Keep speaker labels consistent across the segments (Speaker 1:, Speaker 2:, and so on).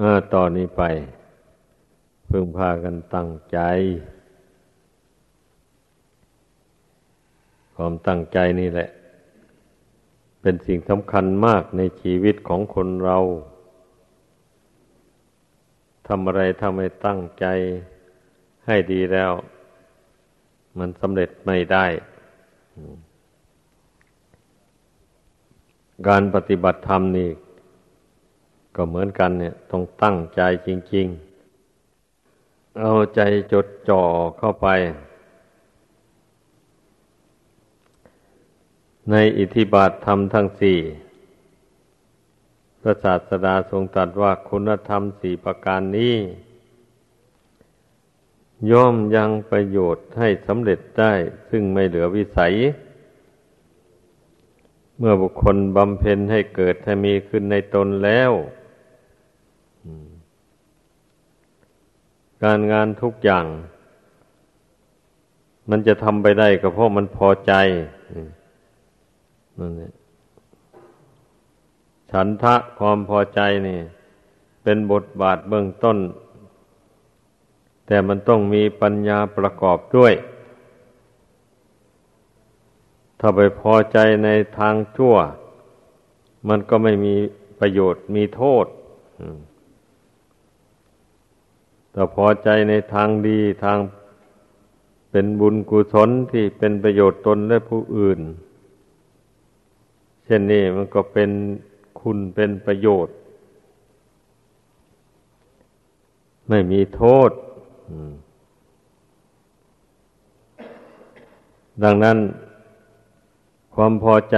Speaker 1: อต่อนนี้ไปพึงพากันตั้งใจ ความตั้งใจนี่แหละ เป็นสิ่งสำคัญมากในชีวิตของคนเราทำอะไรทำให้ตั้งใจให้ดีแล้ว มันสำเร็จไม่ได้ การปฏิบัติธรรมนี่ ก็เหมือนกันเนี่ยต้องตั้งใจจริง ๆ เอาใจจดจ่อเข้าไป ในอิทธิบาทธรรมทั้งสี่พระศาสดาทรงตรัสว่าคุณธรรมสี่ประการนี้ ย่อมยังประโยชน์ให้สำเร็จได้ ซึ่งไม่เหลือวิสัย เมื่อบุคคลบำเพ็ญให้เกิดให้มีขึ้นในตนแล้ว การงานทุกอย่าง มันจะทำไปได้ก็เพราะมันพอใจนั่นแหละฉันทะความพอใจนี่ เป็นบทบาทเบื้องต้น แต่มันต้องมีปัญญาประกอบด้วย ถ้าไปพอใจในทางชั่ว มันก็ไม่มีประโยชน์มีโทษ แต่พอใจในทางดีทางเป็นบุญกุศลที่เป็นประโยชน์ตนและผู้อื่น เช่นนี้มันก็เป็นคุณเป็นประโยชน์ ไม่มีโทษ ดังนั้น ความพอใจ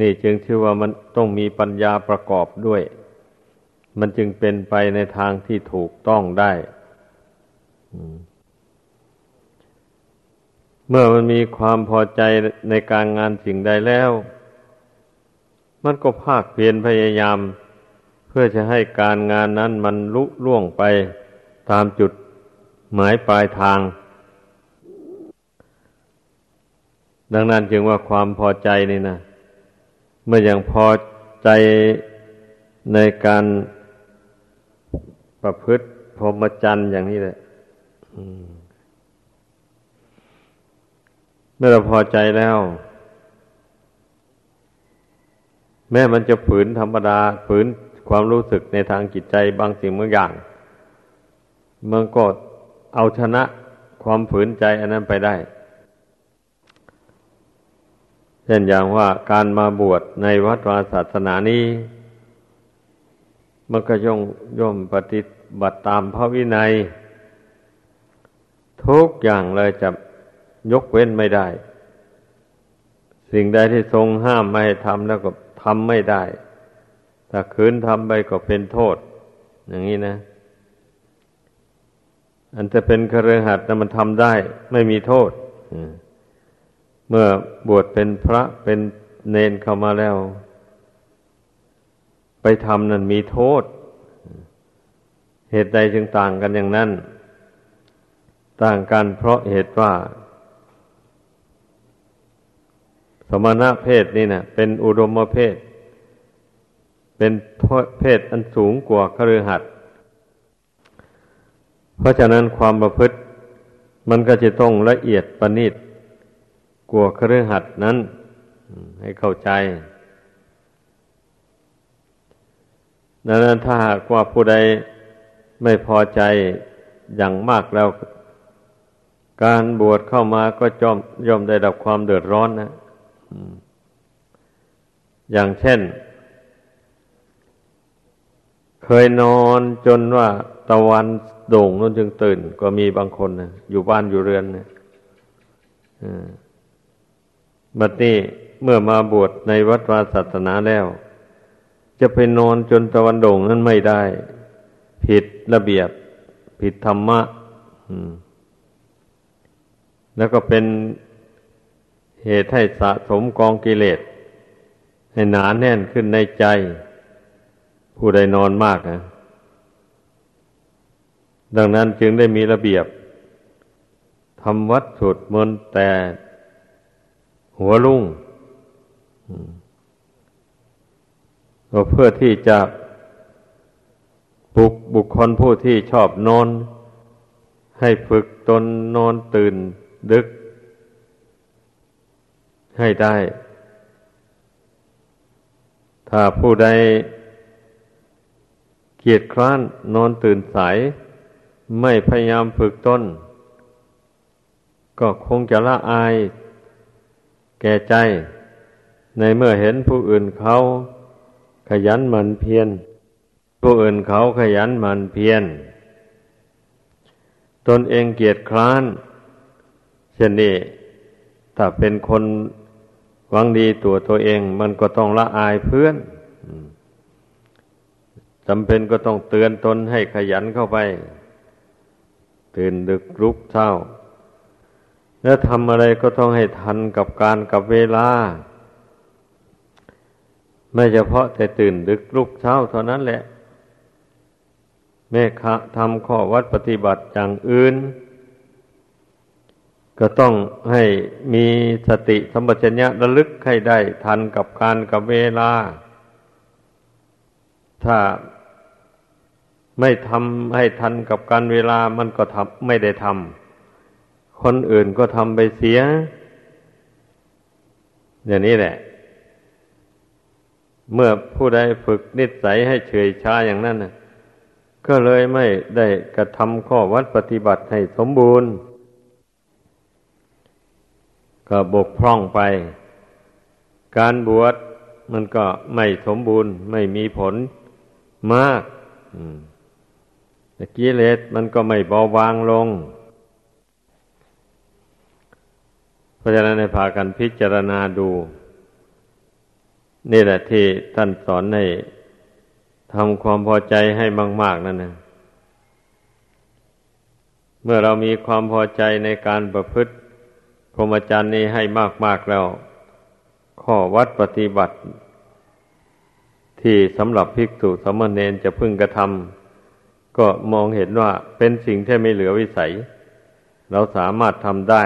Speaker 1: นี่จึงชื่อว่ามันต้องมีปัญญาประกอบด้วย มันจึงเป็นไปในทางที่ถูกต้องได้เมื่อมันมีความพอใจในการงานสิ่งใดแล้ว มันก็ภาคเพียรพยายาม เพื่อจะให้การงานนั้นมันลุล่วงไปตามจุดหมายปลายทาง ดังนั้นจึงว่าความพอใจนี่นะ เมื่ออยังพอใจในการ ประพฤติพรหมจรรย์อย่างนี้เลยเมื่อเราพอใจแล้ว แม้มันจะฝืนธรรมดาฝืนความรู้สึกในทางจิตใจบางสิ่งบางอย่าง มันก็เอาชนะความฝืนใจอันนั้นไปได้เช่นอย่างว่าการมาบวชในวัดวาศาสนานี้ มันก็ย่อมย่อมปฏิ บัติตามพระวินัย ทุกอย่างเลยจะยกเว้นไม่ได้ สิ่งใดที่ทรงห้ามไม่ให้ทำแล้วก็ทำไม่ได้ ถ้าคืนทำไปก็เป็นโทษ อย่างนี้นะ อันจะเป็นเคฤหัสถ์แต่มันทำได้ ไม่มีโทษเมื่อบวชเป็นพระเป็นเนนเข้ามาแล้ว ไปทำนั้นมีโทษ เหตุใดจึงต่างกันอย่างนั้น ต่างกันเพราะเหตุว่า สมณะเพศนี่นะเป็นอุดมเพศ เป็นเพศอันสูงกว่าคฤหัสถ์เพราะฉะนั้นความประพฤติ มันก็จะต้องละเอียดประณีตกว่าคฤหัสถ์นั้นให้เข้าใจดังนั้นถ้าหากว่าผู้ใด ไม่พอใจอย่างมากแล้ว การบวชเข้ามาก็จอมย่อมได้รับความเดือดร้อนนะอย่างเช่น เคยนอนจนว่าตะวันโด่งนั่นจึงตื่น ก็มีบางคนนะอยู่บ้านอยู่เรือนนะบัดนี้เมื่อมาบวชในวัดวาศาสนาแล้ว จะไปนอนจนตะวันโด่งนั้นไม่ได้ ผิด ระเบียบ ผิดธรรมะแล้วก็เป็นเหตุให้สะสมกองกิเลส ให้หนาแน่นขึ้นในใจ ผู้ใดนอนมากนะ ดังนั้นจึงได้มีระเบียบทำวัดสุดมนแต่หัวลุ่งก็เพื่อที่จะ บุกบุคคลผู้ที่ชอบนอน ให้ฝึกตนนอนตื่นดึก ให้ได้ ถ้าผู้ใดเกียจคร้านนอนตื่นสาย ไม่พยายามฝึกตนก็คงจะละอาย แก่ใจ ในเมื่อเห็นผู้อื่นเขา ขยันหมั่นเพียร ผู้อื่นเขาขยันหมั่นเพียรตนเองเกียจคร้านเช่นนี้ถ้าเป็นคนหวังดีตัวตัวเอง มันก็ต้องละอายเพื่อนจำเป็นก็ต้องเตือนตนให้ขยันเข้าไป ตื่นดึกลุกเช้า แล้วทำอะไรก็ต้องให้ทันกับการกับเวลา ไม่เฉพาะแต่ตื่นดึกลุกเช้าเท่านั้นแหละ แม่คะทำข้อวัดปฏิบัติอย่างอื่น ก็ต้องให้มีสติสัมปชัญญะระลึกให้ได้ทันกับการกับเวลา ถ้าไม่ทำให้ทันกับการเวลามันก็ทำไม่ได้ทำคนอื่นก็ทำไปเสีย อย่างนี้แหละ เมื่อผู้ใดฝึกนิสัยให้เฉยชาอย่างนั้นนะ ก็เลยไม่ได้กระทำข้อวัดปฏิบัติให้สมบูรณ์ ก็บกพร่องไป การบวชมันก็ไม่สมบูรณ์ ไม่มีผลมากกิเลสมันก็ไม่เบาบางลง เพราะฉะนั้นในพากันพิจารณาดู นี่แหละที่ท่านสอนให้ ทำความพอใจให้มาก ๆนั่นนะเมื่อเรามีความพอใจในการประพฤติพรหมจรรย์นี้ให้มากๆแล้ว ข้อวัดปฏิบัติ ที่สำหรับภิกษุสมณเณรจะพึงกระทำก็มองเห็นว่าเป็นสิ่งที่ไม่เหลือวิสัย เราสามารถทำได้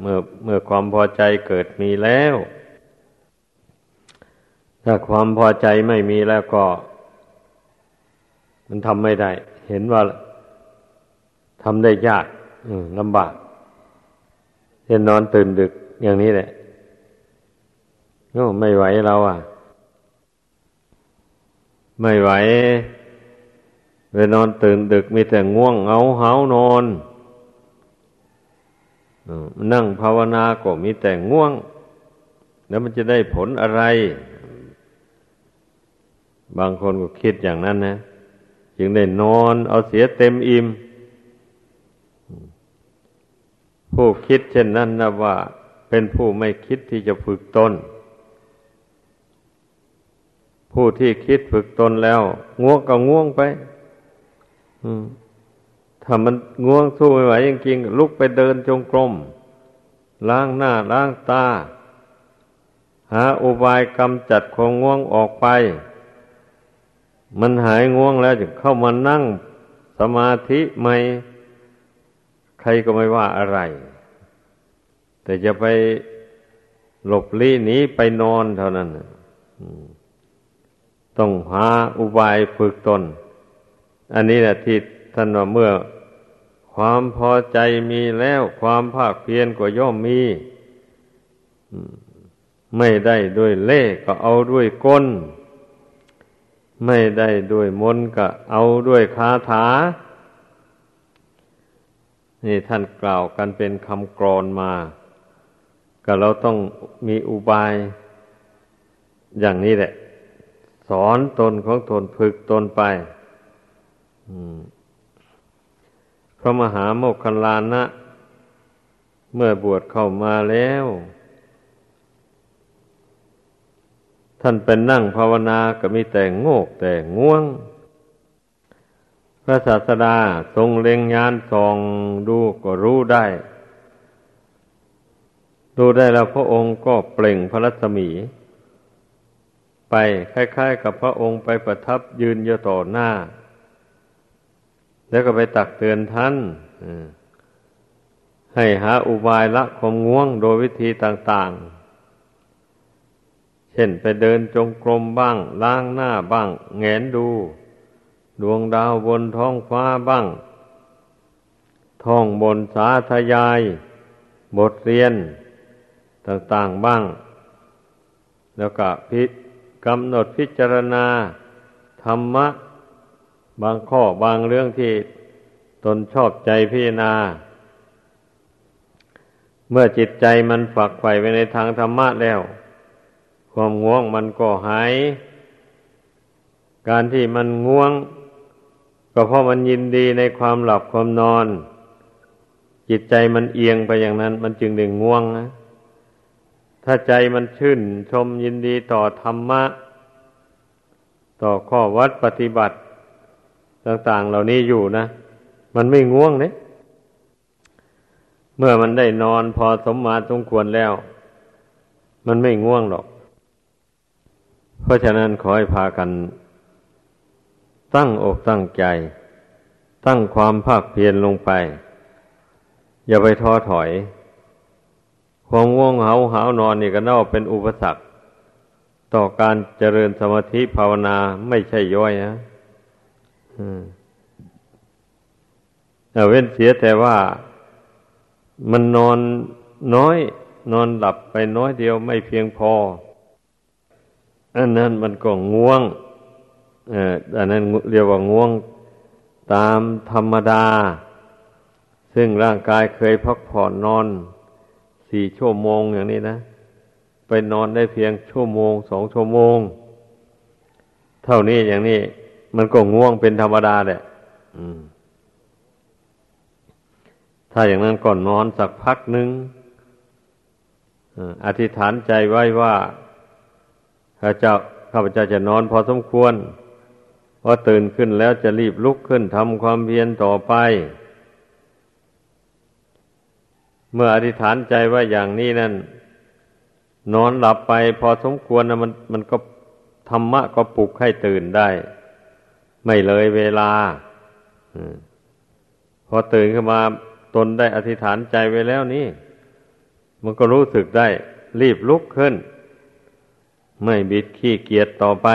Speaker 1: เมื่อเมื่อความพอใจเกิดมีแล้ว ถ้าความพอใจไม่มีแล้วก็ มันทำไม่ได้ เห็นว่าทำได้ยากลำบากเช่นนอนตื่นดึกอย่างนี้แหละก็ไม่ไหวเราอะ ไม่ไหวไปนอนตื่นดึกมีแต่ง่วงเหงาเหานอนนั่งภาวนาก็มีแต่ง่วง แล้วมันจะได้ผลอะไร บางคนก็คิดอย่างนั้นนะ จึงได้นอนเอาเสียเต็มอิ่มผู้คิดเช่นนั้นนะว่า เป็นผู้ไม่คิดที่จะฝึกตน ผู้ที่คิดฝึกตนแล้วง่วงก็ง่วงไปถ้ามันง่วงสู้ไม่ไหวจริงๆลุกไปเดินจงกรมล้างหน้าล้างตา หาอุบายกำจัดความง่วงออกไป มันหายง่วงแล้วจึงเข้ามานั่งสมาธิใหม่ใครก็ไม่ว่าอะไร แต่จะไปหลบลี้หนีไปนอนเท่านั้นต้องหาอุบายฝึกตน อันนี้แหละที่ท่านว่าเมื่อความพอใจมีแล้วความภาคเพียรก็ย่อมมี ไม่ได้ด้วยเล่ก็เอาด้วยก้น ไม่ได้ด้วยมนก็เอาด้วยคาถา นี่ท่านกล่าวกันเป็นคำกรอนมา ก็เราต้องมีอุบาย อย่างนี้แหละ สอนตนของตนฝึกตนไปพระมหาโมคคัลลานะ เมื่อบวชเข้ามาแล้ว ท่านเป็นนั่งภาวนาก็มีแต่โงกแต่ง่วง พระศาสดาทรงเล็งยานส่องดูก็รู้ได้ ดูได้แล้วพระองค์ก็เปล่งพระรัศมี ไปคล้าย ๆ กับพระองค์ไปประทับยืนอยู่ต่อหน้า แล้วก็ไปตักเตือนท่านให้หาอุบายละความง่วงโดยวิธีต่าง ๆ ช่นไปเดินจงกรมบ้าง ล้างหน้าบ้าง แงนดู ดวงดาวบนท้องฟ้าบ้าง ท่องบนสาธยาย บทเรียน ต่างๆบ้าง แล้วก็พิกำหนดพิจารณา ธรรมะ บางข้อบางเรื่องที่ตนชอบใจพิจารณา เมื่อจิตใจมันฝักใฝ่ไปในทางธรรมะแล้ว ความง่วงมันก็หาย การที่มันง่วง ก็เพราะมันยินดีในความหลับความนอน จิตใจมันเอียงไปอย่างนั้น มันจึงดึงง่วงนะถ้าใจมันชื่นชมยินดีต่อธรรมะ ต่อข้อวัดปฏิบัติ ต่าง ๆ เหล่านี้อยู่นะ มันไม่ง่วงเนี่ยเมื่อมันได้นอนพอสมมาสมควรแล้ว มันไม่ง่วงหรอก เพราะฉะนั้นขอให้พากัน ตั้งอกตั้งใจ ตั้งความภาคเพียรลงไป อย่าไปท้อถอย ความง่วงเหาหานอนนี่ก็น่าเป็นอุปสรรค ต่อการเจริญสมาธิภาวนาไม่ใช่ย่อยนะแต่เว้นเสียแต่ว่ามันนอนน้อย นอนหลับไปน้อยเดียวไม่เพียงพอ อันนั้นมันก็ง่วงเอออันนั้นเรียกว่าง่วงตามธรรมดา ซึ่งร่างกายเคยพักผ่อนนอนสี่ชั่วโมงอย่างนี้นะ ไปนอนได้เพียงชั่วโมงสองชั่วโมง เท่านี้อย่างนี้ มันก็ง่วงเป็นธรรมดาแหละถ้าอย่างนั้นก่อนนอนสักพักหนึ่งอธิษฐานใจไว้ว่า ข้าเจ้าข้าพเจ้าจะนอนพอสมควรพอตื่นขึ้นแล้วจะรีบลุกขึ้นทำความเพียรต่อไป เมื่ออธิษฐานใจว่าอย่างนี้นั่น นอนหลับไปพอสมควรนะมันมันก็ธรรมะก็ปลุกให้ตื่นได้ ไม่เลยเวลาพอตื่นขึ้นมาตนได้อธิษฐานใจไว้แล้วนี่ มันก็รู้สึกได้ รีบลุกขึ้น ไม่บิดขี้เกียจต่อไป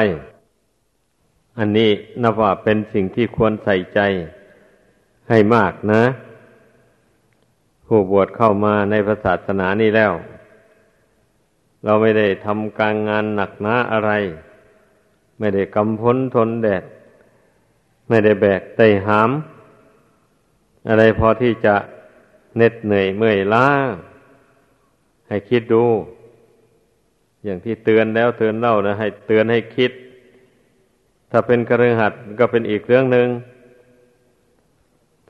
Speaker 1: อันนี้นับว่าเป็นสิ่งที่ควรใส่ใจให้มากนะ ผู้บวชเข้ามาในศาสนานี้แล้ว เราไม่ได้ทำการงานหนักหนาอะไร ไม่ได้กำพ้นทนแดด ไม่ได้แบกไตหาม อะไรพอที่จะเหน็ดเหนื่อยเมื่อยล้า ให้คิดดู อย่างที่เตือนแล้วเตือนเล่านะให้เตือนให้คิด ถ้าเป็นกระเรืองหัดก็เป็นอีกเรื่องหนึ่ง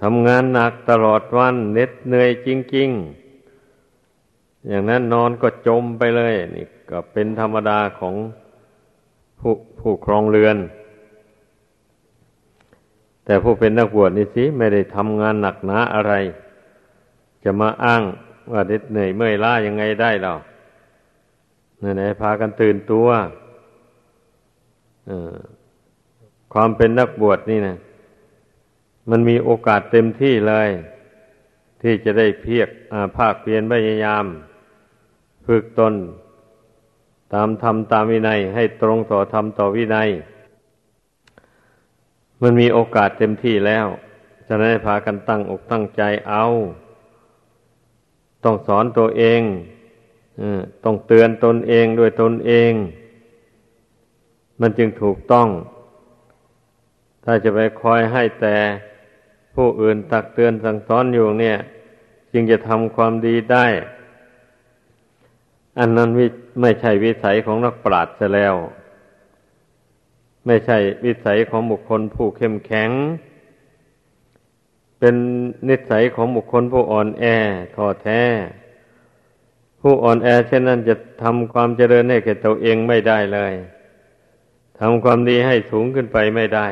Speaker 1: ทำงานหนักตลอดวันเหน็ดเหนื่อยจริง ๆ อย่างนั้นนอนก็จมไปเลย นี่ก็เป็นธรรมดาของผู้ผู้ครองเรือน แต่ผู้เป็นนักบวชนี่สิไม่ได้ทำงานหนักหนาอะไร จะมาอ้างว่าเด็ดเหนื่อยเมื่อยล้ายังไงได้หรอ นๆพากันตื่นตัวความเป็นนักบวชนี่นะมันมีโอกาสเต็มที่เลย ที่จะได้เพียกภาคเพียนพยายาม ฝึกตน ตามธรรมตามวินัย ให้ตรงต่อธรรมต่อวินัย มันมีโอกาสเต็มที่แล้วจะได้พากันตั้งอกตั้งใจเอา ต้องสอนตัวเอง ต้องเตือนตนเองด้วยตนเอง มันจึงถูกต้อง ถ้าจะไปคอยให้แต่ผู้อื่นตักเตือนสั่งสอนอยู่เนี่ย จึงจะทำความดีได้ อันนั้นไม่ใช่วิสัยของนักปราชญ์จะแล้ว ไม่ใช่วิสัยของบุคคลผู้เข้มแข็ง เป็นนิสัยของบุคคลผู้อ่อนแอท้อแท้ ผู้อ่อนแอเช่นนั้นจะทำความเจริญให้แก่ตัวเองไม่ได้เลยทำความดีให้สูงขึ้นไปไม่ได้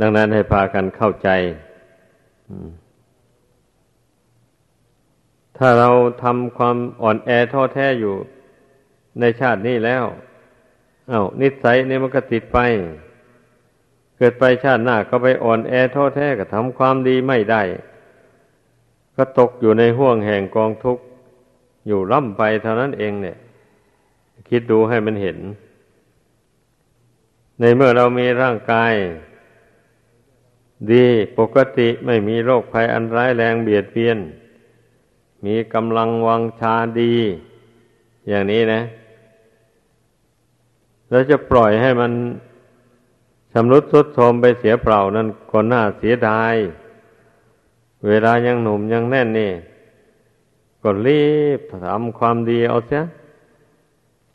Speaker 1: ดังนั้นให้พากันเข้าใจ ถ้าเราทำความอ่อนแอท้อแท้อยู่ในชาตินี้แล้ว เอา้านิสัยนี่มันก็ติดไป เกิดไปชาติหน้าก็ไปอ่อนแอท้อแท้ก็ทำความดีไม่ได้ ก็ตกอยู่ในห่วงแห่งกองทุกข์อยู่ร่ำไปเท่านั้นเองเนี่ย คิดดูให้มันเห็น ในเมื่อเรามีร่างกาย ดีปกติไม่มีโรคภัยอันร้ายแรงเบียดเบียน มีกำลังวังชาดี อย่างนี้นะแล้วจะปล่อยให้มันชำรุดทรุดโทรมไปเสียเปล่านั้นก็น่าเสียดาย เวลายังหนุ่มยังแน่นนี่ก็รีบทำความดีเอาเสีย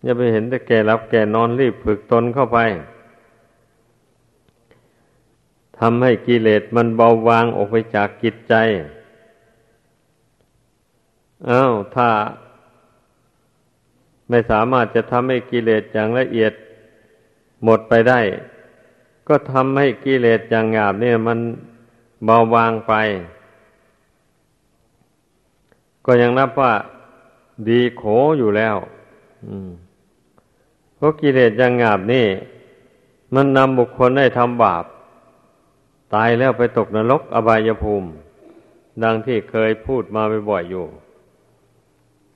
Speaker 1: อย่าไปเห็นแต่แก่รับแก่นอนรีบฝึกตนเข้าไปทำให้กิเลสมันเบาบางออกไปจากกิจใจ อา้าว ถ้าไม่สามารถจะทำให้กิเลสอย่างละเอียดหมดไปได้ ก็ทำให้กิเลสอย่างหยาบเนี่ยมันเบาบางไป ก็ยังนับว่าดีโขอยู่แล้วเพราะกิเลสย่างาบนี่ มันนำบุคคลให้ทำบาป ตายแล้วไปตกนรกอบายภูมิ ดังที่เคยพูดมาบ่อยๆอยู่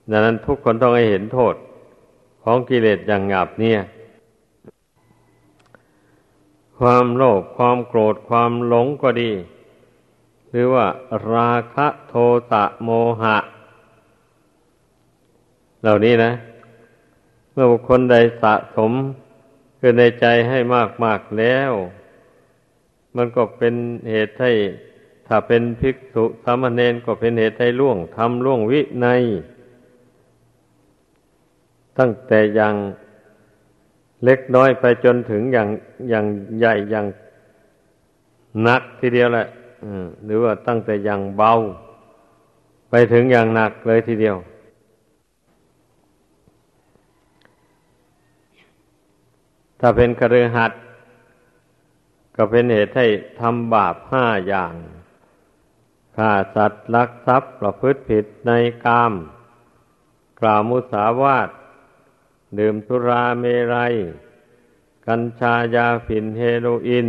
Speaker 1: ดังนั้นทุกคนต้องให้เห็นโทษของกิเลสอย่างหยาบเนี่ย ความโลภความโกรธความหลงก็ดี หรือว่าราคะโทสะโมหะ เหล่านี้นะ เมื่อบุคคลใดสะสมคือในใจให้มากมากแล้ว มันก็เป็นเหตุให้ถ้าเป็นภิกษุสามเณรก็เป็นเหตุให้ล่วงทำล่วงวิใน ตั้งแต่อย่างเล็กน้อยไปจนถึงอย่างอย่างใหญ่อย่างหนักทีเดียวแหละหรือว่าตั้งแต่อย่างเบา ไปถึงอย่างหนักเลยทีเดียว ถ้าเป็นกระหัดก็เป็นเหตุให้ทำบาปห้าอย่างฆ่าสัตว์ลักทรัพย์ประพฤติผิดในกาม กล่าวมุสาวาทดื่มสุราเมรัย กัญชายาฝิ่นเฮโรอีน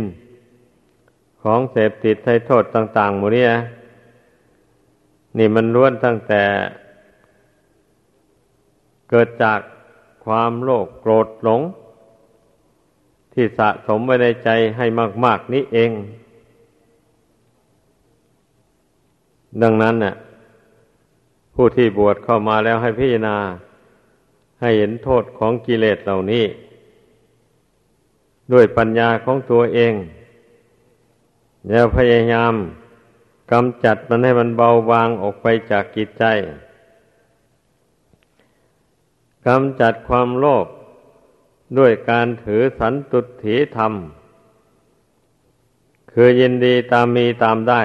Speaker 1: ของเสพติดให้โทษต่างๆหมดเนี่ยนี่มันล้วนตั้งแต่ เกิดจากความโลภโกรธหลง ที่สะสมไว้ในใจให้มาก ๆนี้เอง ดังนั้นน่ะผู้ที่บวชเข้ามาแล้วให้พิจารณา ให้เห็นโทษของกิเลสเหล่านี้ ด้วยปัญญาของตัวเอง แล้วพยายามกำจัดมันให้มันเบาบางออกไปจากกิจใจกำจัดความโลภ ด้วยการถือสันตุถีธรรม คือยินดีตามมีตามได้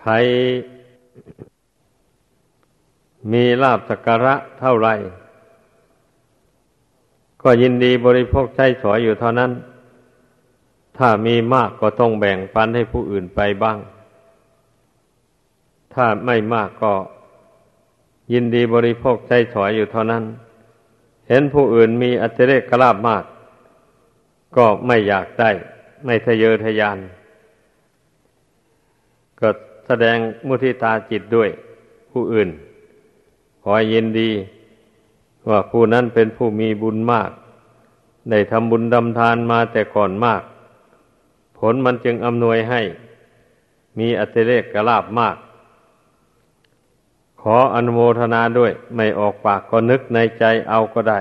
Speaker 1: ใครมีลาบสักการะเท่าไร ก็ยินดีบริโภคใช้สอยอยู่เท่านั้น ถ้ามีมากก็ต้องแบ่งปันให้ผู้อื่นไปบ้าง ถ้าไม่มากก็ ยินดีบริโภคใช้อยอยู่เท่านั้น เห็นผู้อื่นมีอัตเลกลาบมาก ก็ไม่อยากได้ ไม่ทะเยอทะยาน ก็แสดงมุทิตาจิตด้วย ผู้อื่นขอยยินดี ว่าผู้นั้นเป็นผู้มีบุญมาก ได้ทำบุญดำทานมาแต่ก่อนมาก ผลมันจึงอำนวยให้ มีอัติเลกกลาบมาก ขออนุโมทนาด้วย ไม่ออกปากก็นึกในใจเอาก็ได้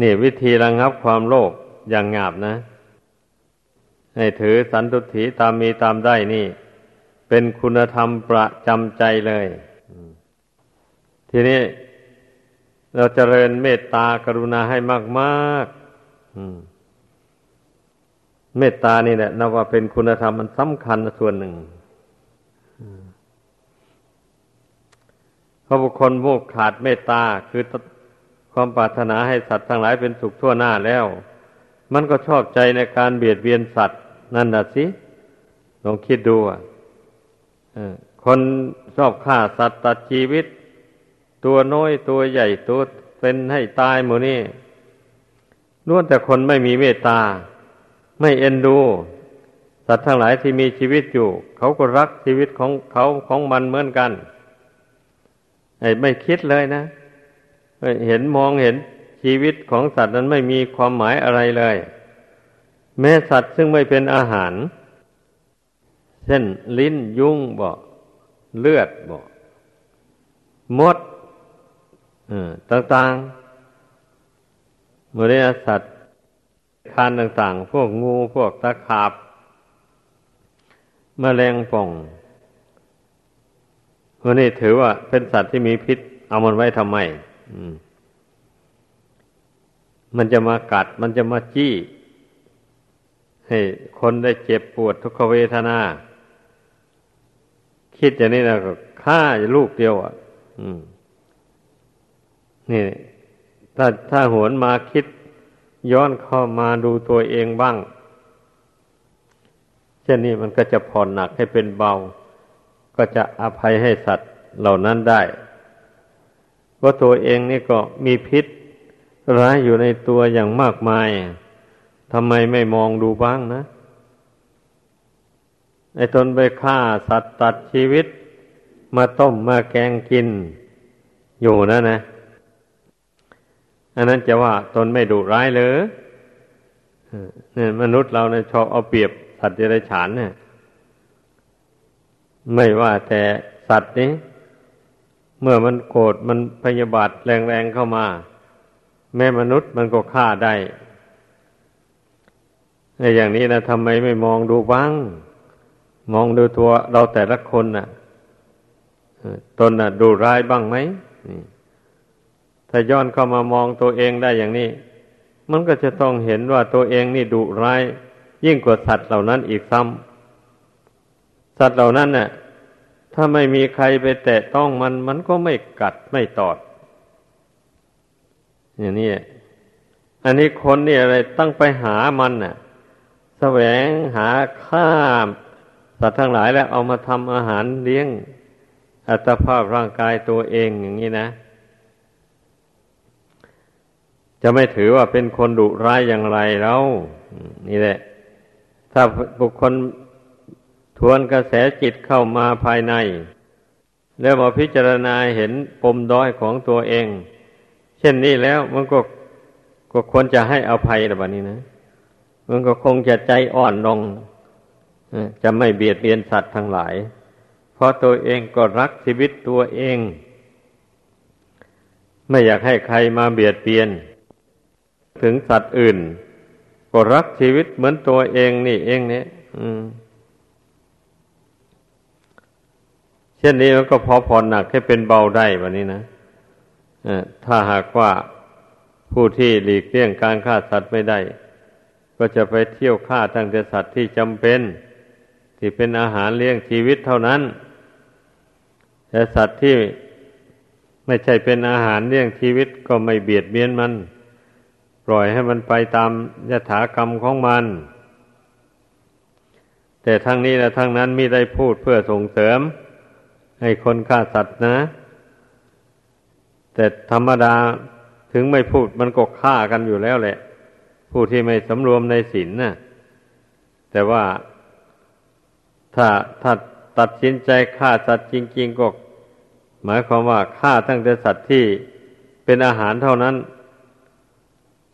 Speaker 1: นี่วิธีระงับความโลภอย่างงาบนะ ให้ถือสันตุถีตามมีตามได้นี่ เป็นคุณธรรมประจำใจเลย ทีนี้เราจเจริญเมตตากรุณาให้มากๆเมตตานี่แหละนับว่าเป็นคุณธรรมมันสำคัญส่วนหนึ่ง พราะบุคคลผู้ขาดเมตตาคือความปรารถนาให้สัตว์ทั้งหลายเป็นสุขทั่วหน้าแล้ว มันก็ชอบใจในการเบียดเบียนสัตว์นั่นน่ะสิลองคิดดูอะคนชอบฆ่าสัตว์ตัดชีวิต ตัวน้อยตัวใหญ่ตัวเป็นให้ตายหมดนี่ล้วนแต่คนไม่มีเมตตา ไม่เอ็นดู สัตว์ทั้งหลายที่มีชีวิตอยู่ เขาก็รักชีวิตของเขาของมันเหมือนกัน ไอ้ไม่คิดเลยนะเห็นมองเห็นชีวิตของสัตว์นั้นไม่มีความหมายอะไรเลย แม้สัตว์ซึ่งไม่เป็นอาหาร เช่นลิ้นยุงบ่เลือดบ่มดต่างๆมริยสัตว์คานต่างๆ พวกงูพวกตะขาบมแมลงป่อง วันนี้ถือว่าเป็นสัตว์ที่มีพิษ เอามันไว้ทำไมมันจะมากัด มันจะมาจี้ ให้คนได้เจ็บปวดทุกขเวทนา คิดอย่างนี้นะก็ฆ่าลูกเดียวอะนี่ ถ้าถ้าหวนมาคิด ย้อนเข้ามาดูตัวเองบ้าง เช่นนี้มันก็จะผ่อนหนักให้เป็นเบา ก็จะอภัยให้สัตว์เหล่านั้นได้เพราะตัวเองนี่ก็มีพิษร้ายอยู่ในตัวอย่างมากมายทำไมไม่มองดูบ้างนะ ไอ้ตนไปฆ่าสัตว์ตัดชีวิต มาต้มมาแกงกิน อยู่นะนะ อันนั้นจะว่าตนไม่ดุร้ายเลยเนี่ยมนุษย์เราเนี่ยชอบเอาเปรียบสัตว์เดรัจฉานเนี่ย ไม่ว่าแต่สัตว์นี้ เมื่อมันโกรธมันพยาบาทแรงๆเข้ามา แม่มนุษย์มันก็ฆ่าได้ในอย่างนี้นะทำไมไม่มองดูบ้าง มองดูตัวเราแต่ละคนนะ่ะตนนะ่ะ ดูร้ายบ้างไหมถ้าย้อนเข้ามามองตัวเองได้อย่างนี้ มันก็จะต้องเห็นว่าตัวเองนี่ดุร้าย ยิ่งกว่าสัตว์เหล่านั้นอีกซ้ำ สัตว์เหล่านั้นน่ะ ถ้าไม่มีใครไปแตะต้องมัน มันก็ไม่กัดไม่ตอด อย่างนี้อันนี้คนนี่อะไรตั้งไปหามันน่ะแสวงหาข้ามสัตว์ทั้งหลายแล้วเอามาทำอาหารเลี้ยง อัตภาพร่างกายตัวเองอย่างนี้นะ จะไม่ถือว่าเป็นคนดุร้ายอย่างไรแล้วนี่แหละ ถ้าบุคคล ทวนกระแสจิตเข้ามาภายใน แล้วมาพิจารณาเห็นปมด้อยของตัวเอง เช่นนี้แล้วมันก็ก็ควรจะให้อภัยแบบนี้นะ มันก็คงจะใจอ่อนลงจะไม่เบียดเบียนสัตว์ทั้งหลาย เพราะตัวเองก็รักชีวิตตัวเอง ไม่อยากให้ใครมาเบียดเบียน ถึงสัตว์อื่น ก็รักชีวิตเหมือนตัวเองนี่เองเนี่ย เช่นนี้มันก็พอผ่อนหนักให้เป็นเบาได้แบบนี้นะถ้าหากว่าผู้ที่หลีกเลี่ยงการฆ่าสัตว์ไม่ได้ ก็จะไปเที่ยวฆ่าตั้งแต่สัตว์ที่จำเป็น ที่เป็นอาหารเลี้ยงชีวิตเท่านั้น แต่สัตว์ที่ไม่ใช่เป็นอาหารเลี้ยงชีวิตก็ไม่เบียดเบียนมัน ปล่อยให้มันไปตามยถากรรมของมัน แต่ทั้งนี้และทั้งนั้นมิได้พูดเพื่อส่งเสริม ให้คนฆ่าสัตว์นะ แต่ธรรมดาถึงไม่พูดมันก็ฆ่ากันอยู่แล้วแหละ ผู้ที่ไม่สำรวมในศีลน่ะ แต่ว่าถ้าถ้าตัดสินใจฆ่าสัตว์จริง ๆ ก็ หมายความว่าฆ่าตั้งแต่สัตว์ที่เป็นอาหารเท่านั้น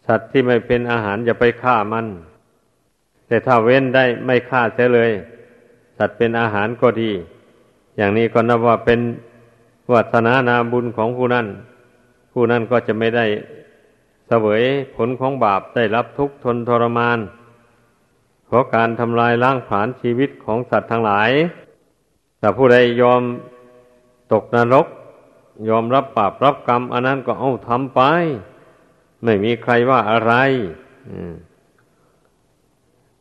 Speaker 1: สัตว์ที่ไม่เป็นอาหารอย่าไปฆ่ามัน แต่ถ้าเว้นได้ไม่ฆ่าเสียเลย สัตว์เป็นอาหารก็ดี อย่างนี้ก็นับว่าเป็นวัฒนานาบุญของผู้นั้นผู้นั้นก็จะไม่ได้เสวยผลของบาปได้รับทุกข์ทนทรมาน เพราะการทำลายล้างผลาญชีวิตของสัตว์ทั้งหลาย แต่ผู้ใดยอมตกนรก ยอมรับบาปรับกรรม อันนั้นก็เอาทำไป ไม่มีใครว่าอะไร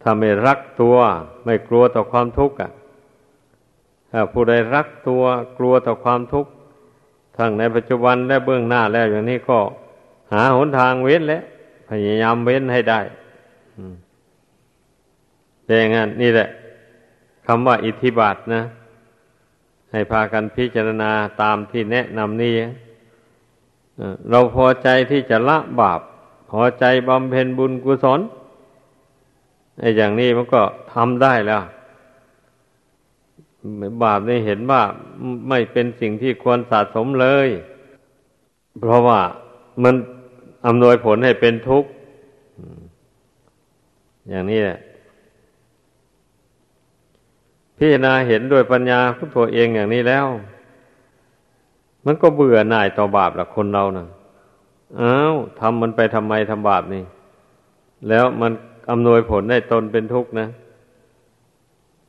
Speaker 1: ถ้าไม่รักตัว ไม่กลัวต่อความทุกข์อะ ผู้ใดรักตัวกลัวต่อความทุกข์ทั้งในปัจจุบันและเบื้องหน้าแล้วอย่างนี้ก็หาหนทางเว้นแล้วพยายามเว้นให้ได้เป็นอย่างนั้นนี่แหละคำว่าอิทธิบาทนะ ให้พากันพิจารณาตามที่แนะนำนี้เราพอใจที่จะละบาป พอใจบำเพ็ญบุญกุศลไอ้อย่างนี้มันก็ทำได้แล้ว บาปนี่เห็นว่าไม่เป็นสิ่งที่ควรสะสมเลย เพราะว่ามันอำนวยผลให้เป็นทุกข์ อย่างนี้แหละพิจารณาเห็นโดยปัญญาของตัวเองอย่างนี้แล้ว มันก็เบื่อหน่ายต่อบาปละคนเรานะ่ะอ้าวทำมันไปทำไมทำบาปนี่ แล้วมันอำนวยผลให้ตนเป็นทุกข์นะ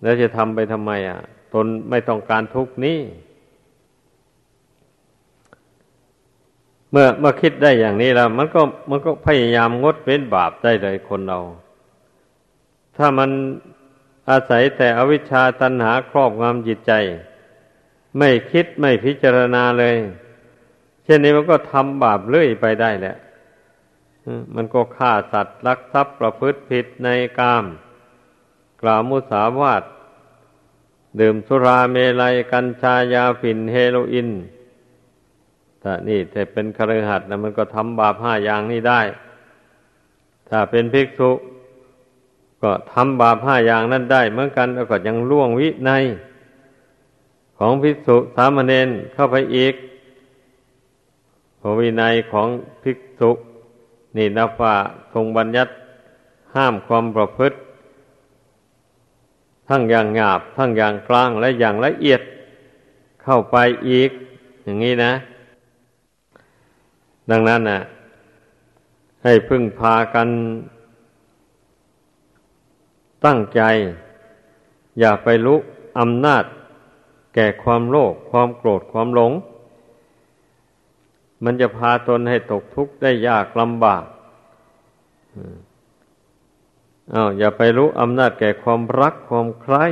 Speaker 1: แล้วจะทำไปทำไมอะ ตนไม่ต้องการทุกนี้ เมื่อเมื่อคิดได้อย่างนี้แล้ว มันก็มันก็พยายามงดเว้นบาปได้เลยคนเรา ถ้ามันอาศัยแต่อวิชชาตัณหาครอบงำจิตใจ ไม่คิดไม่พิจารณาเลย เช่นนี้มันก็ทำบาปเรื่อยไปได้แหละมันก็ฆ่าสัตว์ลักทรัพย์ประพฤติผิดในกาม กล่าวมุสาวาท ดื่มสุราเมลัยกัญชายาฝิ่นเฮโรอีนถ้านี่แต่เป็นคฤหัสถ์นะมันก็ทำบาปห้าอย่างนี้ได้ ถ้าเป็นภิกษุ ก็ทำบาปห้าอย่างนั้นได้ เหมือนกันแล้วก็ยังล่วงวิในของภิกษุสามเณรเข้าไปอีกพระวินัยของภิกษุ นี่นับว่าทรงบัญญัติห้ามความประพฤติ ทั้งอย่างหยาบ ทั้งอย่างกลางและอย่างละเอียดเข้าไปอีก อย่างนี้นะ ดังนั้นนะให้พึ่งพากันตั้งใจ อย่าไปลุกอำนาจ แก่ความโลภความโกรธความหลง มันจะพาตนให้ตกทุกข์ได้ยากลำบาก อา้าวอย่าไปรู้อำนาจแก่ความรักความใคร่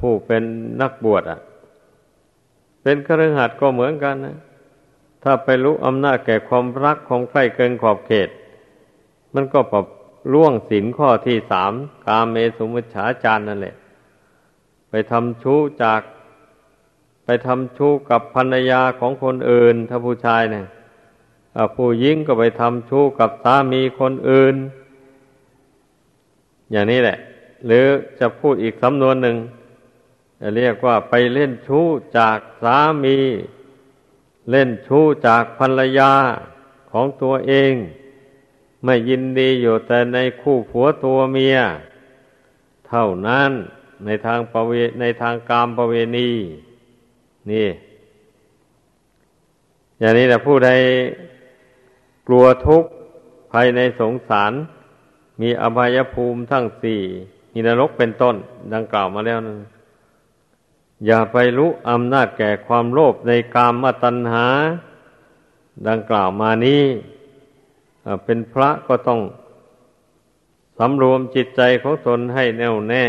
Speaker 1: ผู้เป็นนักบวชอะ เป็นครือขัดก็เหมือนกันนะ ถ้าไปรู้อำนาจแก่ความรักความใคร่เกินขอบเขต มันก็ปรับล่วงสินข้อที่สามกาเมสุมุฉาจารนั่นแหละ ไปทำชู้จากไปทำชู้กับภรรยาของคนอื่น ถ้าผู้ชายเนี่ยผู้หญิงก็ไปทำชู้กับสามีคนอื่น อย่างนี้แหละ หรือจะพูดอีกสำนวนหนึ่งจะเรียกว่าไปเล่นชู้จากสามี เล่นชู้จากภรรยาของตัวเอง ไม่ยินดีอยู่แต่ในคู่ผัวตัวเมีย เท่านั้นในทางประเวในทางกามประเวณี นี่ อย่างนี้แหละผู้ใดกลัวทุกข์ภายในสงสาร มีอบายภูมิทั้งสี่มีนรกเป็นต้น ดังกล่าวมาแล้วนั้นอย่าไปรู้อำนาจแก่ความโลภในกามมตัณหา ดังกล่าวมานี้เป็นพระก็ต้องสำรวมจิตใจของตนให้แน่วแน่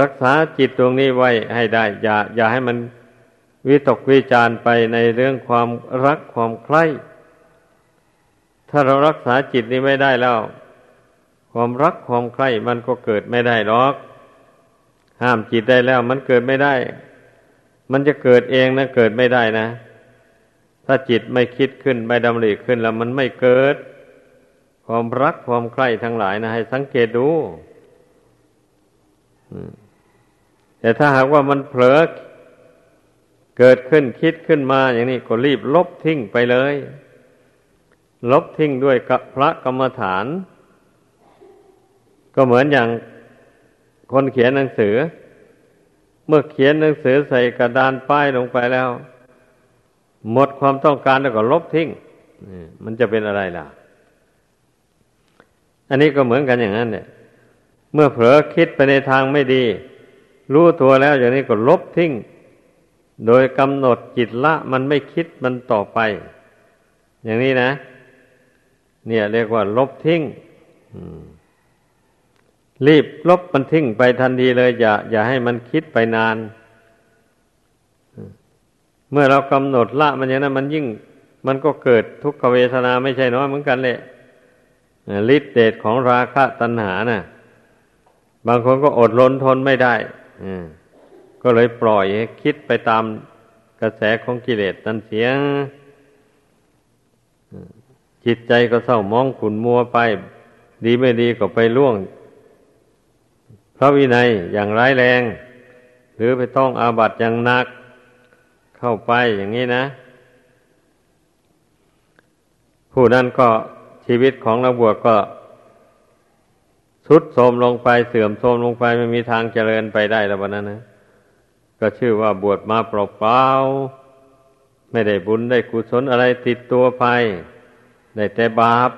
Speaker 1: รักษาจิตตรงนี้ไว้ให้ได้ อย่า อย่าให้มันวิตกวิจารไปในเรื่องความรักความใคร่ ถ้าเรารักษาจิตนี้ไม่ได้แล้ว ความรักความใคร่มันก็เกิดไม่ได้หรอก ห้ามจิตได้แล้วมันเกิดไม่ได้ มันจะเกิดเองนะเกิดไม่ได้นะ ถ้าจิตไม่คิดขึ้นไม่ดำริขึ้นแล้วมันไม่เกิด ความรักความใคร่ทั้งหลายนะให้สังเกตดูแต่ถ้าหากว่ามันเผลอเกิดขึ้นคิดขึ้นมาอย่างนี้ก็รีบลบทิ้งไปเลย ลบทิ้งด้วยพระกรรมฐาน ก็เหมือนอย่างคนเขียนหนังสือ เมื่อเขียนหนังสือใส่กระดานป้ายลงไปแล้ว หมดความต้องการแล้วก็ลบทิ้งมันจะเป็นอะไรล่ะ อันนี้ก็เหมือนกันอย่างนั้นเนี่ย เมื่อเผลอคิดไปในทางไม่ดี รู้ตัวแล้วอย่างนี้ก็ลบทิ้ง โดยกำหนดจิตละมันไม่คิดมันต่อไป อย่างนี้นะ เนี่ยเรียกว่า ลบทิ้งรีบลบมันทิ้งไปทันทีเลย อย่า อย่าให้มันคิดไปนาน เมื่อเรากำหนดละมันอย่างนั้นมันยิ่ง มันก็เกิดทุกขเวทนาไม่ใช่น้อยเหมือนกันเลยฤทธิเดชของราคะตัณหานะ่ะ บางคนก็อดรนทนไม่ได้ก็เลยปล่อยให้คิดไปตามกระแสของกิเลสตันเสียง จิตใจก็เศร้ามองขุนมัวไป ดีไม่ดีก็ไปล่วง พระวินัยอย่างร้ายแรง หรือไปต้องอาบัตอย่างหนัก เข้าไปอย่างนี้นะ ผู้นั้นก็ชีวิตของนักบวชก็สุดโทมลงไปเสื่อมโทมลงไปไม่มีทางเจริญไปได้แล้ววันนั้นนะก็ชื่อว่าบวชมาเปล่าๆไม่ได้บุญได้กุศลอะไรติดตัวไป ได้แต่บาป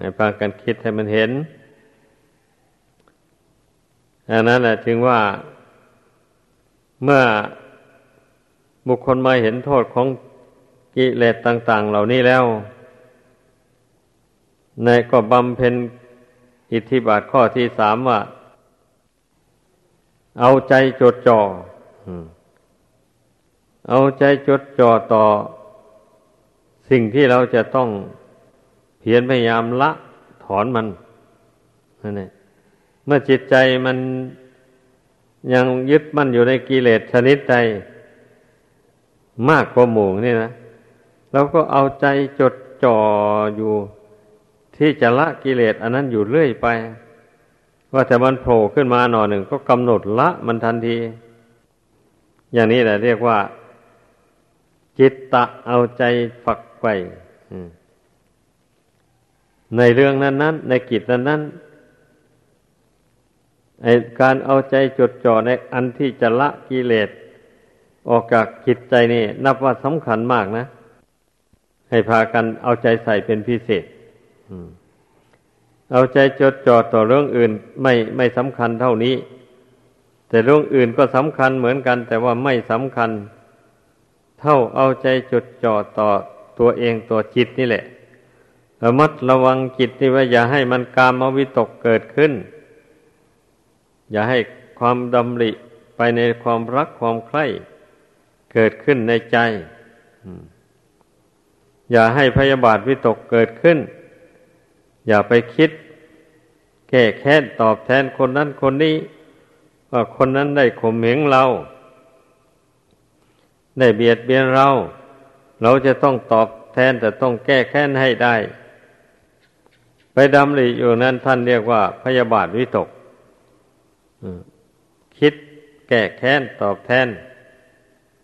Speaker 1: ไอ้พากันคิดให้มันเห็นอันนั้นแหละจึงว่าเมื่อบุคคลมาเห็นโทษของกิเลสต่าง ๆ เหล่านี้แล้ว ในก็บำเพ็ญอิทธิบาทข้อที่สามว่า เอาใจจดจ่อเอาใจจดจ่อต่อ สิ่งที่เราจะต้องเพียรพยายามละถอนมันนั่นเองเมื่อจิตใจมันยังยึดมั่นอยู่ในกิเลสชนิดใดมากกว่าหมู่นี่นะเราก็เอาใจจดจ่ออยู่ ที่จะละกิเลสอันนั้นอยู่เรื่อยไป ว่าแต่มันโผล่ขึ้นมาหน่อหนึ่งก็กำหนดละมันทันที อย่างนี้แหละเรียกว่า จิตตะเอาใจฝัก ไปในเรื่องนั้นๆในกิจนั้นๆไอการเอาใจจดจ่อในอันที่จะละกิเลสออกจากจิตใจนี่ นับว่าสำคัญมากนะ ให้พากันเอาใจใส่เป็นพิเศษเอาใจจดจ่อต่อเรื่องอื่นไม่ไม่สำคัญเท่านี้ แต่เรื่องอื่นก็สำคัญเหมือนกัน แต่ว่าไม่สำคัญ เท่าเอาใจจดจ่อต่อ ตัวเองตัวจิตนี่แหละระมัดระวังจิตนี่ว่าอย่าให้มันกามวิตกเกิดขึ้น อย่าให้ความดำริไปในความรักความใคร่เกิดขึ้นในใจ อย่าให้พยาบาทวิตกเกิดขึ้น อย่าไปคิด แก้แค้นตอบแทนคนนั้นคนนี้ ว่าคนนั้นได้ข่มเหงเรา ได้เบียดเบียนเรา เราจะต้องตอบแทนแต่ต้องแก้แค้นให้ได้ ไปดำริอยู่นั้นท่านเรียกว่า พยาบาทวิตกคิดแก้แค้นตอบแทน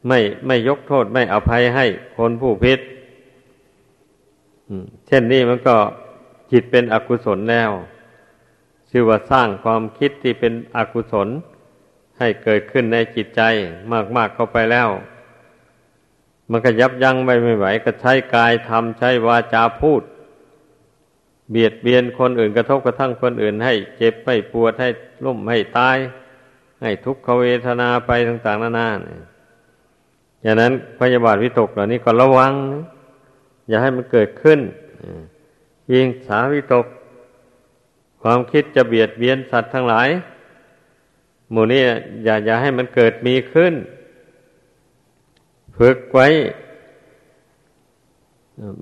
Speaker 1: ไม่ไม่ยกโทษไม่อภัยให้คนผู้พิษเช่นนี้มันก็จิตเป็นอกุศลแล้วชื่อว่าสร้างความคิดที่เป็นอกุศล ให้เกิดขึ้นในจิตใจมาก ๆเข้าไปแล้ว มันก็ยับยั้งไม่ไม่ไหว ก็ใช้กายทำใช้วาจาพูด เบียดเบียนคนอื่นกระทบกระทั่งคนอื่น ให้เจ็บให้ปวดให้ล้มให้ตาย ให้ทุกขเวทนาไปต่างๆนานาอย่างนั้นพยาบาทวิตกเหล่านี้ก็ระวัง อย่าให้มันเกิดขึ้นยิงสาวิตก ความคิดจะเบียดเบียนสัตว์ทั้งหลาย หมู่นี้อย่าอย่าให้มันเกิดมีขึ้น ฝึกไว้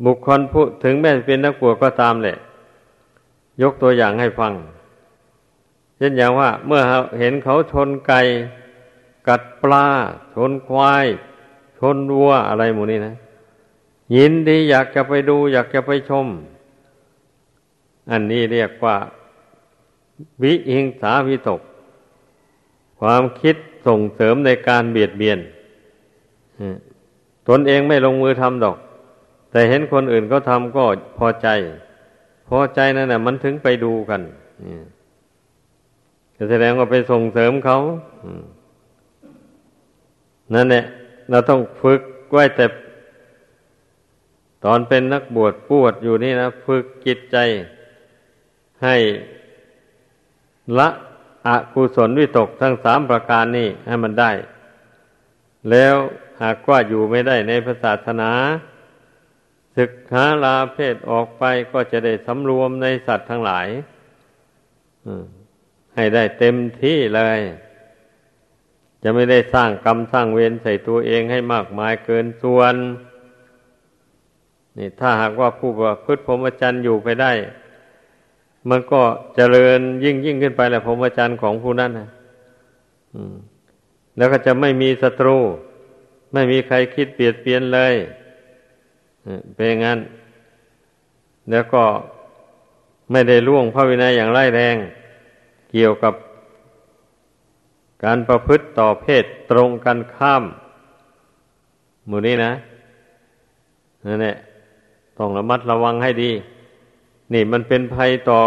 Speaker 1: บุคคลผู้ถึงแม้เป็นนักบวชก็ตามแหละ ยกตัวอย่างให้ฟัง เช่นอย่างว่า เมื่อเห็นเขาชนไก่กัดปลา ชนควาย ชนวัวอะไรหมูนี้นะ ยินดีอยากจะไปดู อยากจะไปชม อันนี้เรียกว่า วิหิงสาวิตก ความคิดส่งเสริมในการเบียดเบียน ตนเองไม่ลงมือทำดอก แต่เห็นคนอื่นเขาทำก็พอใจ พอใจนั่นแหละมันถึงไปดูกันแสดงว่าไปส่งเสริมเขานั่นแหละเราต้องฝึกไว้แต่ตอนเป็นนักบวชปวดอยู่นี่นะฝึกจิตใจ ให้ละอกุศลวิตกทั้งสามประการนี้ให้มันได้ แล้ว หากว่าอยู่ไม่ได้ในศาสนาศึกหาลาเพศออกไปก็จะได้สำรวมในสัตว์ทั้งหลายให้ได้เต็มที่เลย จะไม่ได้สร้างกรรมสร้างเวรใส่ตัวเองให้มากมายเกินส่วนนี่ถ้าหากว่าผู้ประพฤติพรหมจรรย์อยู่ไปได้ มันก็เจริญยิ่งยิ่งขึ้นไปแหละพรหมจรรย์ของผู้นั้นนะแล้วก็จะไม่มีศัตรู ไม่มีใครคิดเปลี่ยนเปลี่ยนเลยเป็นงั้น แล้วก็ไม่ได้ล่วงพระวินัยอย่างไร้แรง เกี่ยวกับการประพฤติต่อเพศตรงกันข้าม หมู่นี้นะนั่นแหละต้องระมัดระวังให้ดี นี่มันเป็นภัยต่อ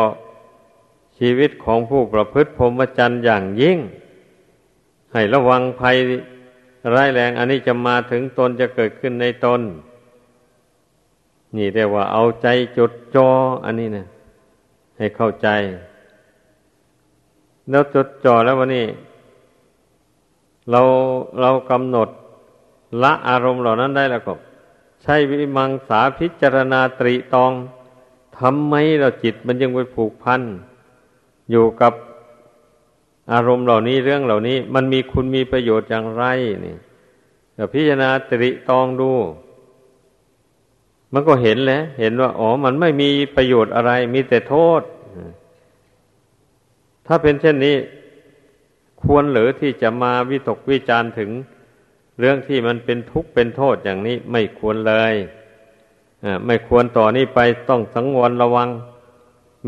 Speaker 1: ชีวิตของผู้ประพฤติพรหมจรรย์อย่างยิ่ง ให้ระวังภัย ร้ายแรงอันนี้จะมาถึงตนจะเกิดขึ้นในตน นี่เรียกว่าเอาใจจดจอ่ออันนี้นะให้เข้าใจ แล้วจดจ่อแล้ววันนี้เราเรากำหนดละอารมณ์เหล่านั้นได้แล้วก็ ใช้วิมังสาพิจารณาตรีตองทำไมเราจิตมันยังไปผูกพันอยู่กับ อารมณ์เหล่านี้เรื่องเหล่านี้ มันมีคุณมีประโยชน์อย่างไรนี่พิจารณาตริตองดู มันก็เห็นแล้วเห็นว่าอ๋อมันไม่มีประโยชน์อะไร มีแต่โทษ ถ้าเป็นเช่นนี้ ควรหรือที่จะมาวิตกวิจารถึง เรื่องที่มันเป็นทุกข์เป็นโทษอย่างนี้ไม่ควรเลยไม่ควรต่อนนี้ไปต้องสังวรระวัง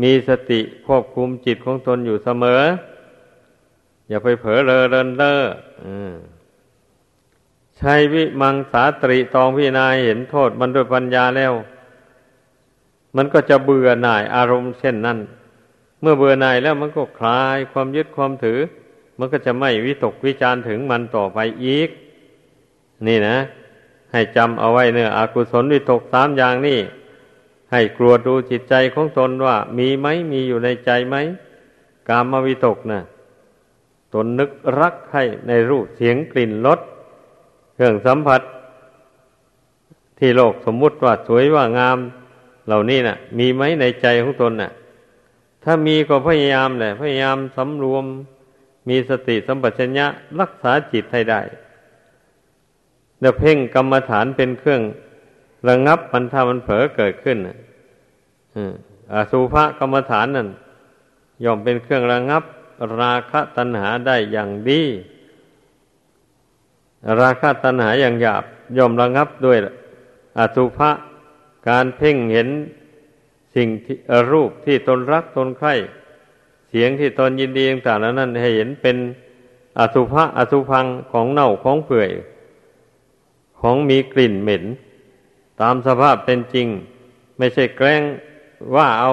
Speaker 1: มีสติควบคุมจิตของตนอยู่เสมอ อย่าไปเผลอเลอเรินเล่อใช้วิมังสาตรีตองพินายเห็นโทษมันด้วยปัญญาแล้ว มันก็จะเบื่อหน่ายอารมณ์เช่นนั้น เมื่อเบื่อหน่ายแล้วมันก็คลายความยึดความถือ มันก็จะไม่วิตกวิจารถึงมันต่อไปอีก นี่นะ ให้จำเอาไว้เนื้ออากุศลวิตกสามอย่างนี่ให้กลัวดูจิตใจของตนว่า มีไหมมีอยู่ในใจไหมกามวิตกนะ่ะ ตนนึกรักให้ในรูปเสียงกลิ่นรสเครื่องสัมผัส ที่โลกสมมุติว่าสวยว่างาม เหล่านี้นะ่ะ มีไหมในใจของตนนะ่ะ ถ้ามีก็พยายามแหละ พยายามสำรวม มีสติสัมปชัญญะรักษาจิตให้ได้เดี๋ยวเพ่งกรรมฐานเป็นเครื่องระงับมันถ้ามันเผลอเกิดขึ้นอาสุภกรรมฐานนั่นย่อมเป็นเครื่องระงับ ราคะตัณหาได้อย่างดี ราคะตัณหาอย่างหยาบย่อมระงับด้วยอสุภะการเพ่งเห็นสิ่งรูปที่ตนรักตนใคร่เสียงที่ตนยินดีต่างๆนั้น ให้เห็นเป็นอสุภะอสุพังของเน่าของเปื่อย ของมีกลิ่นเหม็น ตามสภาพเป็นจริง ไม่ใช่แกล้งว่าเอา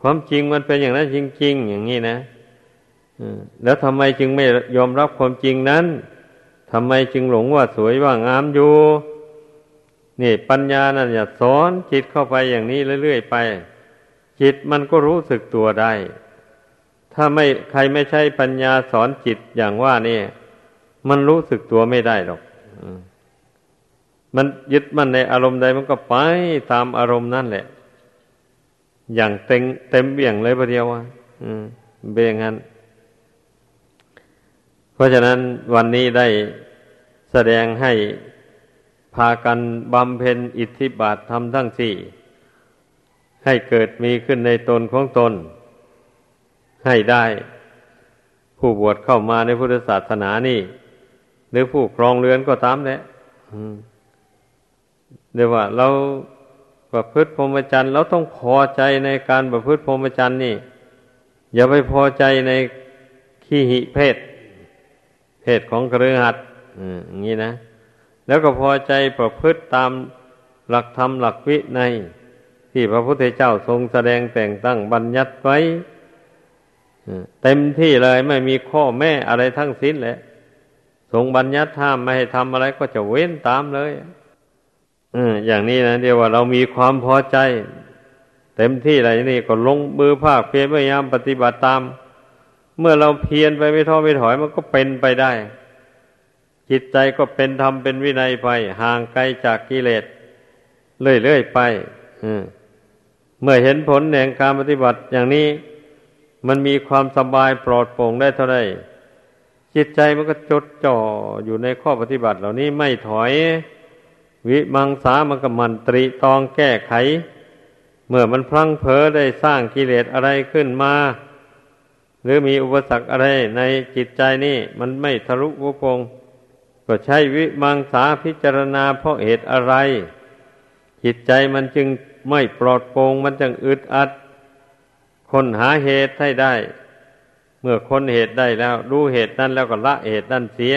Speaker 1: ความจริงมันเป็นอย่างนั้นจริง ๆ อย่างนี้นะ แล้วทำไมจึงไม่ยอมรับความจริงนั้นทำไมจึงหลงว่าสวยว่างามอยู่นี่ปัญญานั่นอย่าสอนจิตเข้าไปอย่างนี้เรื่อยๆไป จิตมันก็รู้สึกตัวได้ ถ้าไม่ใครไม่ใช่ปัญญาสอนจิตอย่างว่านี่มันรู้สึกตัวไม่ได้หรอกมันยึดมันในอารมณ์ใดมันก็ไปตามอารมณ์นั่นแหละ อย่างเต็งเต็มเบี่ยงเลยประเดียวว่าอืมเบี่ยงงั้น ราะฉะนั้นวันนี้ได้แสดงให้พากันบำเพ็ญอิทธิบาททำทั้งสี่ ให้เกิดมีขึ้นในตนของตน ให้ได้ผู้บวชเข้ามาในพุทธศาสนานี่ หรือผู้ครองเรือนก็ตามแหละเดี๋ยวว่าเราประพฤติพรหมจรรย์เราต้องพอใจในการประพฤติพรหมจรรย์นี่ อย่าไปพอใจในขี้หิเพศ ศของเครือขัดอย่างนี้นะ แล้วก็พอใจประพฤติตามหลักธรรมหลักวิในที่พระพุทธเจ้าทรงแสดงแต่งตั้งบัญญัติไว้เต็มที่เลยไม่มีข้อแม่อะไรทั้งสิ้นแหละทรงบัญญัติห้ามไม่ให้ทำอะไรก็จะเว้นตามเลยอย่างนี้นะเดียวว่าเรามีความพอใจ เต็มที่อะไรนี่ก็ลงมือภาคเพียรพยายามปฏิบัติตาม เมื่อเราเพียรไปไม่ท้อไม่ถอยมันก็เป็นไปได้ จิตใจก็เป็นธรรมเป็นวินัยไป ห่างไกลจากกิเลสเรื่อยๆไปเมื่อเห็นผลแห่งการปฏิบัติอย่างนี้ มันมีความสบายปลอดโปร่งได้เท่าไรจิตใจมันก็จดจ่ออยู่ในข้อปฏิบัติเหล่านี้ไม่ถอย วิมังสามันก็มันตรีตองแก้ไข เมื่อมันพลั้งเผลอได้สร้างกิเลสอะไรขึ้นมา หรือมีอุปสรรคอะไรในจิตใจนี่มันไม่ทะลุวุโพงก็ใช้วิมังสาพิจารณาเพราะเหตุอะไร จิตใจมันจึงไม่ปลอดโปร่งมันจึงอึดอัดคนหาเหตุให้ได้ เมื่อคนเหตุได้แล้วรู้เหตุนั้นแล้วก็ละเหตุนั้นเสีย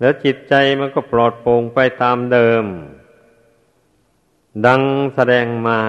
Speaker 1: แล้วจิตใจมันก็ปลอดโปร่งไปตามเดิม ดังแสดงมา